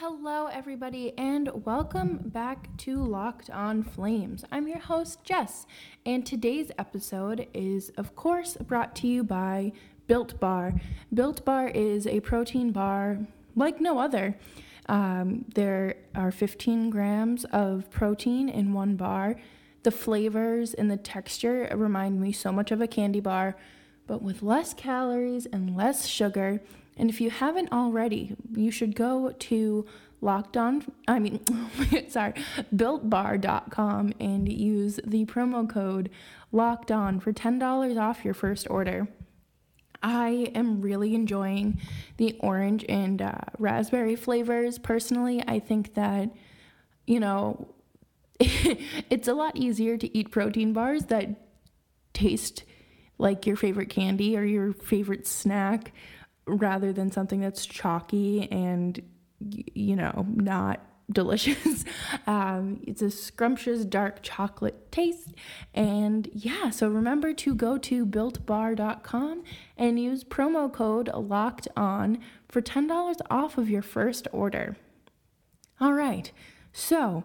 Hello, everybody, and welcome back to Locked on Flames. I'm your host, Jess, and today's episode is, of course, brought to you by Built Bar. Built Bar is a protein bar like no other. Um, there are 15 grams of protein in one bar. The flavors and the texture remind me so much of a candy bar, but with less calories and less sugar and if you haven't already, you should go to locked on i mean sorry builtbar.com and use the promo code locked on for $10 off your first order. I am really enjoying the orange and uh, raspberry flavors. Personally i think that you know it's a lot easier to eat protein bars that taste like your favorite candy or your favorite snack rather than something that's chalky and you know not delicious. Um, it's a scrumptious dark chocolate taste. And yeah, so remember to go to builtbar.com and use promo code locked on for $10 off of your first order. All right, so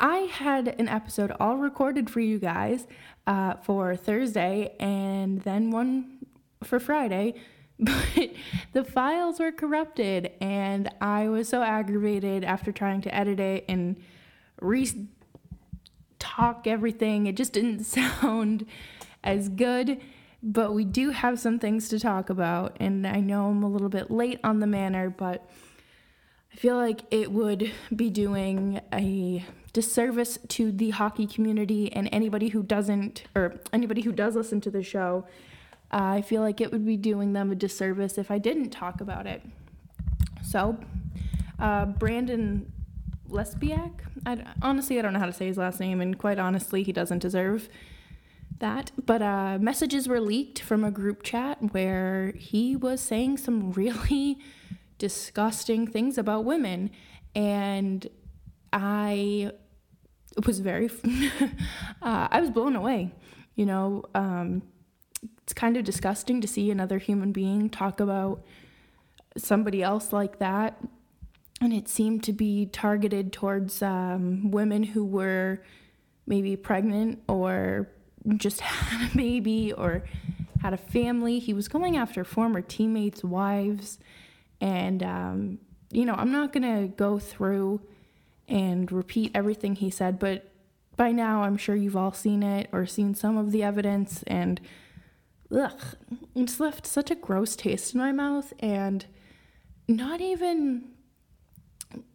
I had an episode all recorded for you guys uh, for Thursday and then one for Friday but the files were corrupted and i was so aggravated after trying to edit it and re talk everything. It just didn't sound as good but we do have some things to talk about and i know i'm a little bit late on the manner but i feel like it would be doing a disservice to the hockey community and anybody who doesn't or anybody who does listen to the show I feel like it would be doing them a disservice if I didn't talk about it. So, uh, Brandon Lesbiak, I, honestly, I don't know how to say his last name, and quite honestly, he doesn't deserve that. But uh, messages were leaked from a group chat where he was saying some really disgusting things about women. And I was very, uh, I was blown away. You know, um, it's kind of disgusting to see another human being talk about somebody else like that. And it seemed to be targeted towards um, women who were maybe pregnant or just had a baby or had a family. He was going after former teammates' wives. And, um, you know, I'm not going to go through and repeat everything he said, but by now I'm sure you've all seen it or seen some of the evidence. And ugh, it's left such a gross taste in my mouth and not even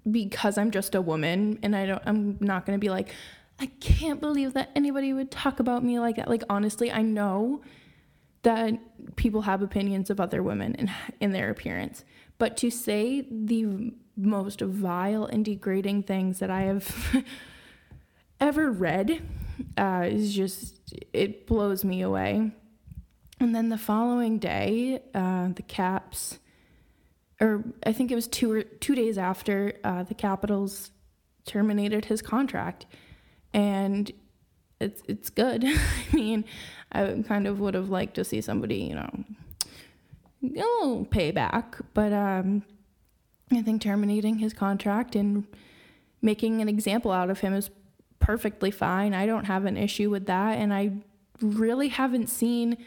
because I'm just a woman and I don't I'm not going to be like I can't believe that anybody would talk about me like that. Like honestly, I know that people have opinions of other women in in their appearance, but to say the most vile and degrading things that I have ever read uh, is just it blows me away. And then the following day, uh, the Caps, or I think it was two or two days after, uh, the Capitals terminated his contract, and it's it's good. I mean, I kind of would have liked to see somebody, you know, a little payback, but um, I think terminating his contract and making an example out of him is perfectly fine. I don't have an issue with that, and I really haven't seen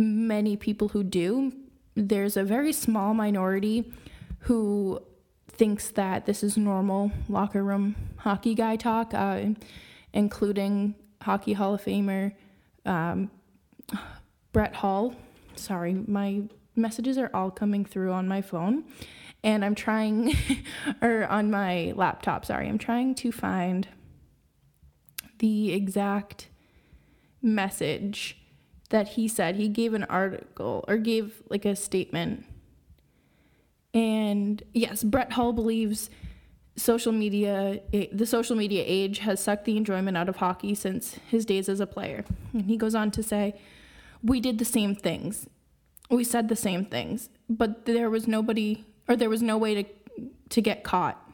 many people who do. There's a very small minority who thinks that this is normal locker room hockey guy talk, uh, including Hockey Hall of Famer um, Brett Hull. Sorry, my messages are all coming through on my phone. And I'm trying, or on my laptop, sorry, I'm trying to find the exact message that he said. He gave an article or gave like a statement. And yes, Brett Hull believes social media, eh, the social media age has sucked the enjoyment out of hockey since his days as a player. And he goes on to say, We did the same things. We said the same things, but there was nobody, or there was no way to, to get caught.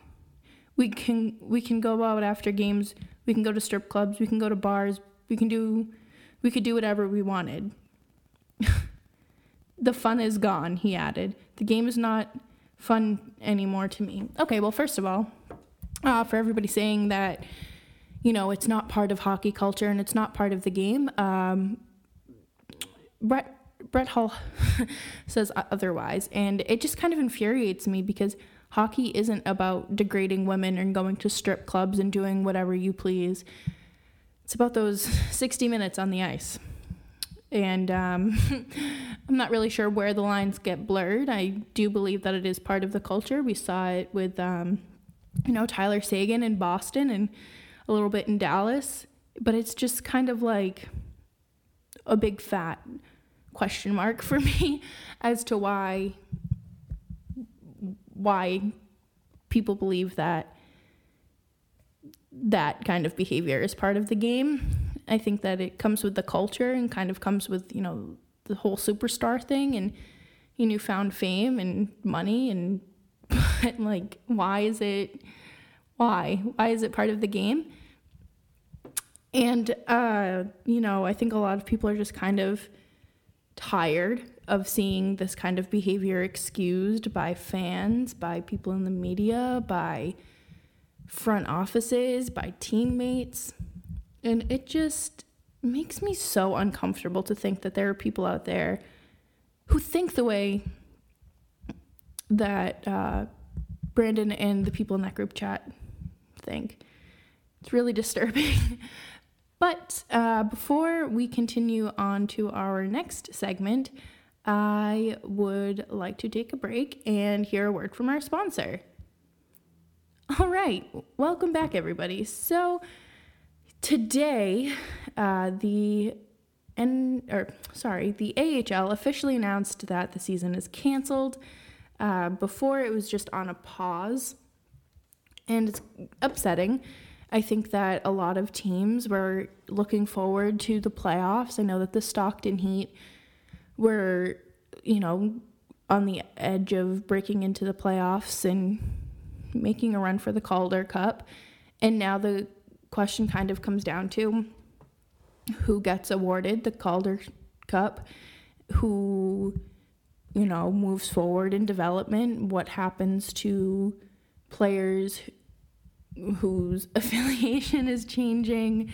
We can we can go out after games. We can go to strip clubs. We can go to bars. We can do we could do whatever we wanted. the fun is gone, he added. The game is not fun anymore to me. Okay, well, first of all, uh, for everybody saying that, you know, it's not part of hockey culture and it's not part of the game, um, Brett Brett Hull says otherwise, and it just kind of infuriates me because hockey isn't about degrading women and going to strip clubs and doing whatever you please. It's about those 60 minutes on the ice. And um, I'm not really sure where the lines get blurred. I do believe that it is part of the culture. We saw it with, um, you know, Tyler Seguin in Boston and a little bit in Dallas. But it's just kind of like a big fat question mark for me as to why why people believe that that kind of behavior is part of the game. I think that it comes with the culture and kind of comes with, you know, the whole superstar thing and you newfound fame and money and like why is it why? Why is it part of the game? And uh, you know, I think a lot of people are just kind of tired of seeing this kind of behavior excused by fans, by people in the media, by front offices, by teammates. And it just makes me so uncomfortable to think that there are people out there who think the way that uh, Brandon and the people in that group chat think. It's really disturbing. but uh, before we continue on to our next segment, I would like to take a break and hear a word from our sponsor. All right, welcome back, everybody. So today, uh, the and or sorry, the AHL officially announced that the season is canceled. Uh, before it was just on a pause, and it's upsetting. I think that a lot of teams were looking forward to the playoffs. I know that the Stockton Heat were, you know, on the edge of breaking into the playoffs and making a run for the Calder Cup. And now the question kind of comes down to who gets awarded the Calder Cup, who, you know, moves forward in development, what happens to players whose affiliation is changing,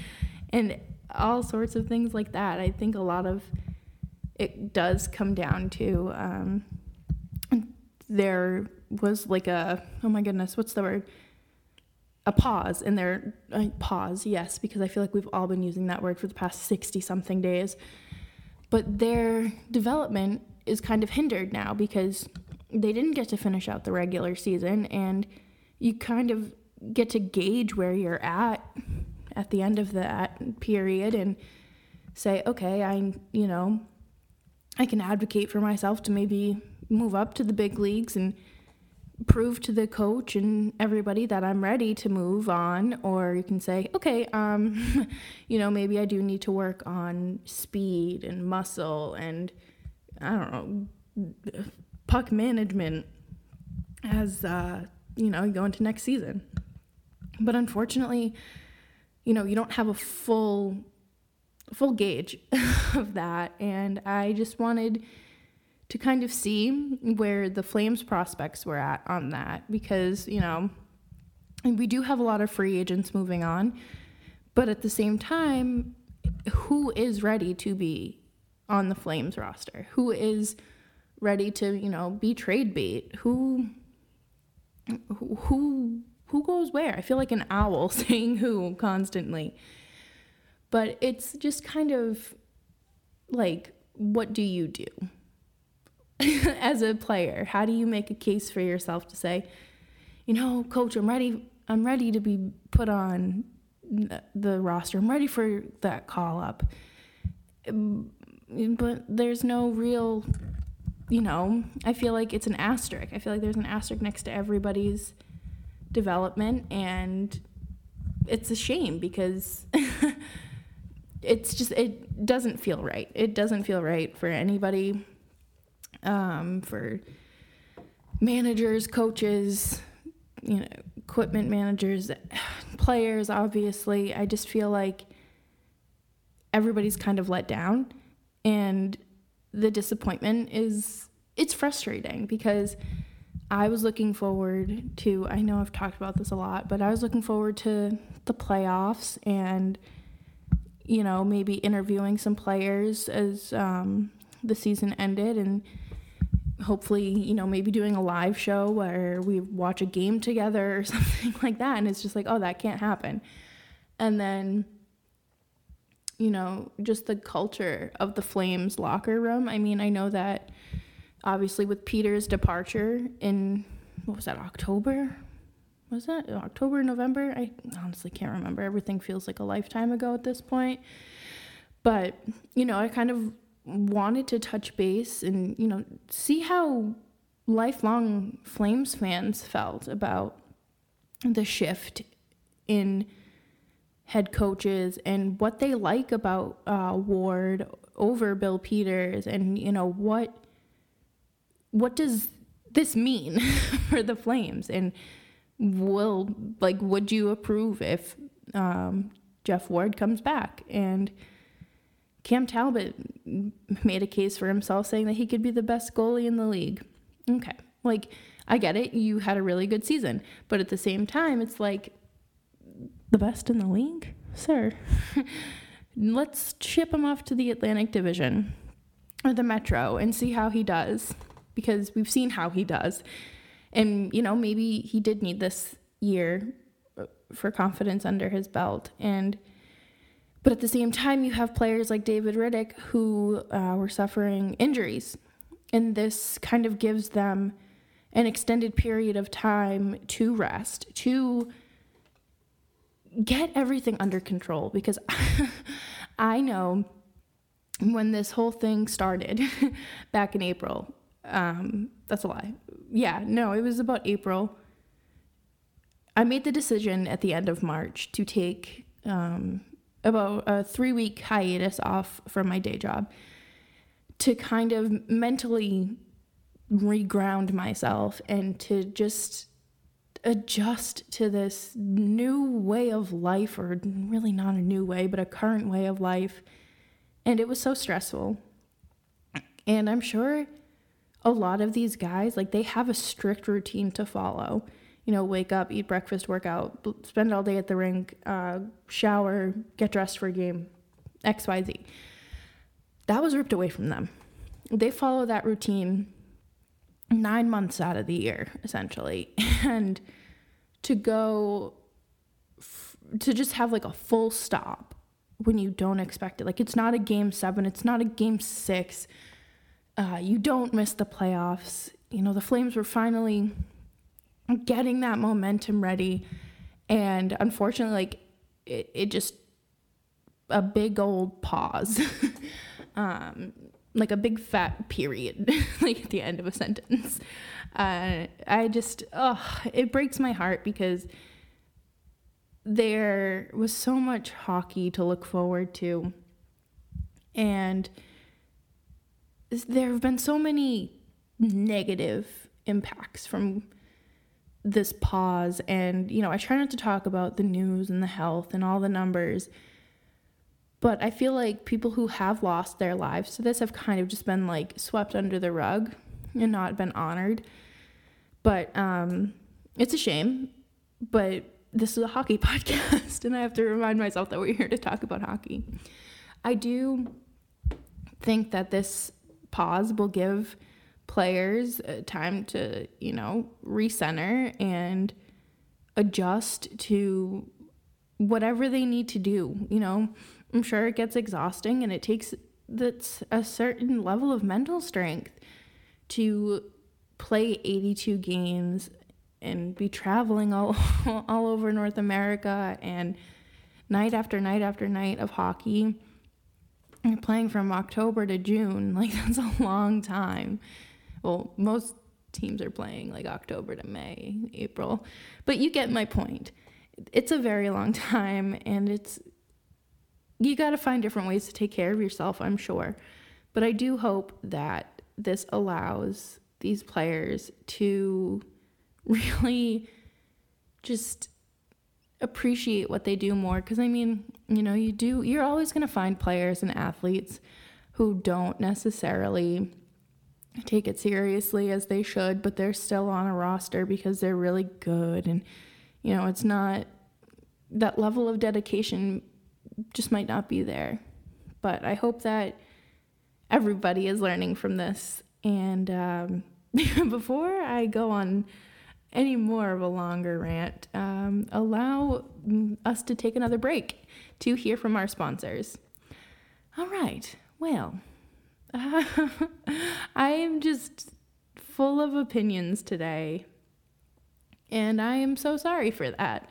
and all sorts of things like that. I think a lot of it does come down to um, there was like a oh my goodness, what's the word? A pause in their uh, pause, yes, because I feel like we've all been using that word for the past sixty something days. But their development is kind of hindered now because they didn't get to finish out the regular season, and you kind of get to gauge where you're at at the end of that period and say, okay, I, you know, I can advocate for myself to maybe move up to the big leagues and prove to the coach and everybody that I'm ready to move on or you can say okay um you know maybe I do need to work on speed and muscle and I don't know puck management as uh you know you go into next season. But unfortunately you know you don't have a full full gauge of that. And I just wanted to kind of see where the Flames prospects were at on that because, you know, we do have a lot of free agents moving on, but at the same time, who is ready to be on the Flames roster? Who is ready to, you know, be trade bait? Who who who goes where? I feel like an owl saying who constantly. But it's just kind of like what do you do? as a player? How do you make a case for yourself to say, you know, coach, I'm ready. I'm ready to be put on the roster. I'm ready for that call up. Mm, but there's no real, you know, I feel like it's an asterisk. I feel like there's an asterisk next to everybody's development and it's a shame because it's just it doesn't feel right. It doesn't feel right for anybody um, for managers, coaches, you know, equipment managers, players, obviously. I just feel like everybody's kind of let down and the disappointment is it's frustrating because I was looking forward to, I know I've talked about this a lot, but I was looking forward to the playoffs and, you know, maybe interviewing some players as um, the season ended and hopefully, you know, maybe doing a live show where we watch a game together or something like that. And it's just like, oh, that can't happen. And then, you know, just the culture of the Flames locker room. I mean, I know that obviously with Peters' departure in what was that October? Was that October, November? I honestly can't remember. Everything feels like a lifetime ago at this point. But, you know, I kind of wanted to touch base and, you know, see how lifelong Flames fans felt about the shift in head coaches and what they like about uh, Ward over Bill Peters and, you know, what what does this mean for the Flames? And will like would you approve if um, Geoff Ward comes back and Cam Talbot made a case for himself saying that he could be the best goalie in the league. Okay. Like I get it, you had a really good season, but at the same time it's like the best in the league, sir. Let's ship him off to the Atlantic Division or the Metro and see how he does because we've seen how he does. And, you know, maybe he did need this year for confidence under his belt. And, but at the same time, you have players like David Rittich who uh, were suffering injuries. And this kind of gives them an extended period of time to rest, to get everything under control. Because I know when this whole thing started back in April, um, that's a lie. Yeah, no, it was about April. I made the decision at the end of March to take um, about a three week hiatus off from my day job to kind of mentally reground myself and to just adjust to this new way of life, or really not a new way, but a current way of life. And it was so stressful. And I'm sure a lot of these guys, like they have a strict routine to follow. You know, wake up, eat breakfast, work out, spend all day at the rink, uh, shower, get dressed for a game, X, Y, Z. That was ripped away from them. They follow that routine nine months out of the year, essentially. And to go, f- to just have like a full stop when you don't expect it. Like it's not a game seven, it's not a game six uh, you don't miss the playoffs. You know, the Flames were finally getting that momentum ready. And unfortunately, like, it, it just, a big old pause. um, like a big fat period, like at the end of a sentence. Uh, I just, oh, it breaks my heart because there was so much hockey to look forward to. And there have been so many negative impacts from this pause and you know i try not to talk about the news and the health and all the numbers but i feel like people who have lost their lives to this have kind of just been like swept under the rug and not been honored. But um it's a shame but this is a hockey podcast and i have to remind myself that we're here to talk about hockey. I do think that this pause will give players uh, time to, you know, recenter and adjust to whatever they need to do. You know, I'm sure it gets exhausting and it takes that's a certain level of mental strength to play 82 games and be traveling all all over North America and night after night after night of hockey you're playing from October to June. Like, that's a long time. Well, most teams are playing like October to May, April. But you get my point. It's a very long time, and it's, you got to find different ways to take care of yourself, I'm sure. But I do hope that this allows these players to really just appreciate what they do more because I mean, you know, you do you're always going to find players and athletes who don't necessarily take it seriously as they should, but they're still on a roster because they're really good. And, you know, it's not that level of dedication just might not be there. But I hope that everybody is learning from this. And um, before I go on any more of a longer rant, um, allow us to take another break to hear from our sponsors. All right, well, I am just full of opinions today, and I am so sorry for that.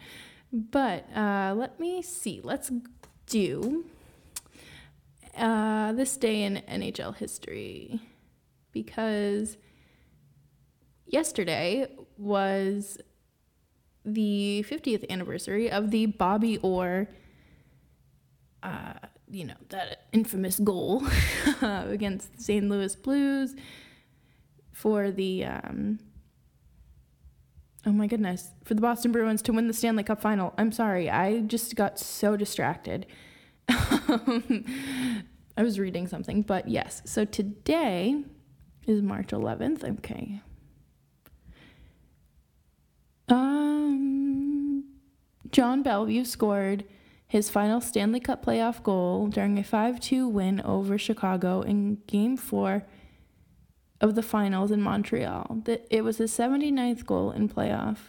But uh, let me see, let's do uh, this day in NHL history because yesterday was the 50th anniversary of the Bobby Orr, uh, you know, that infamous goal against the St. Louis Blues for the, um, oh my goodness, for the Boston Bruins to win the Stanley Cup final. I'm sorry, I just got so distracted. I was reading something, but yes. So today is March 11th. Okay. Um, John Béliveau scored his final Stanley Cup playoff goal during a 5 2 win over Chicago in Game 4 of the finals in Montreal. It was his 79th goal in playoff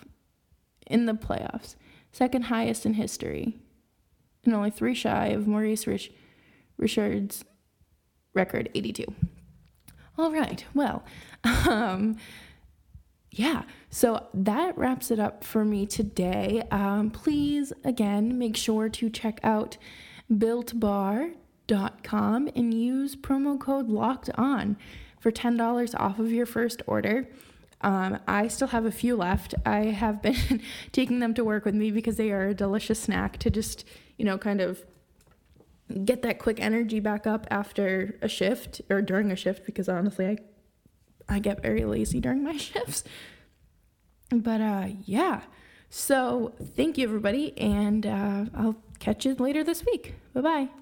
in the playoffs, second highest in history, and only three shy of Maurice Rich Richard's record 82. All right, well, um, yeah, so that wraps it up for me today. Um, please, again, make sure to check out builtbar.com and use promo code locked on for $10 off of your first order. Um, I still have a few left. I have been taking them to work with me because they are a delicious snack to just, you know, kind of get that quick energy back up after a shift or during a shift because honestly I I get very lazy during my shifts. But uh yeah. So thank you everybody and uh, I'll catch you later this week. Bye-bye.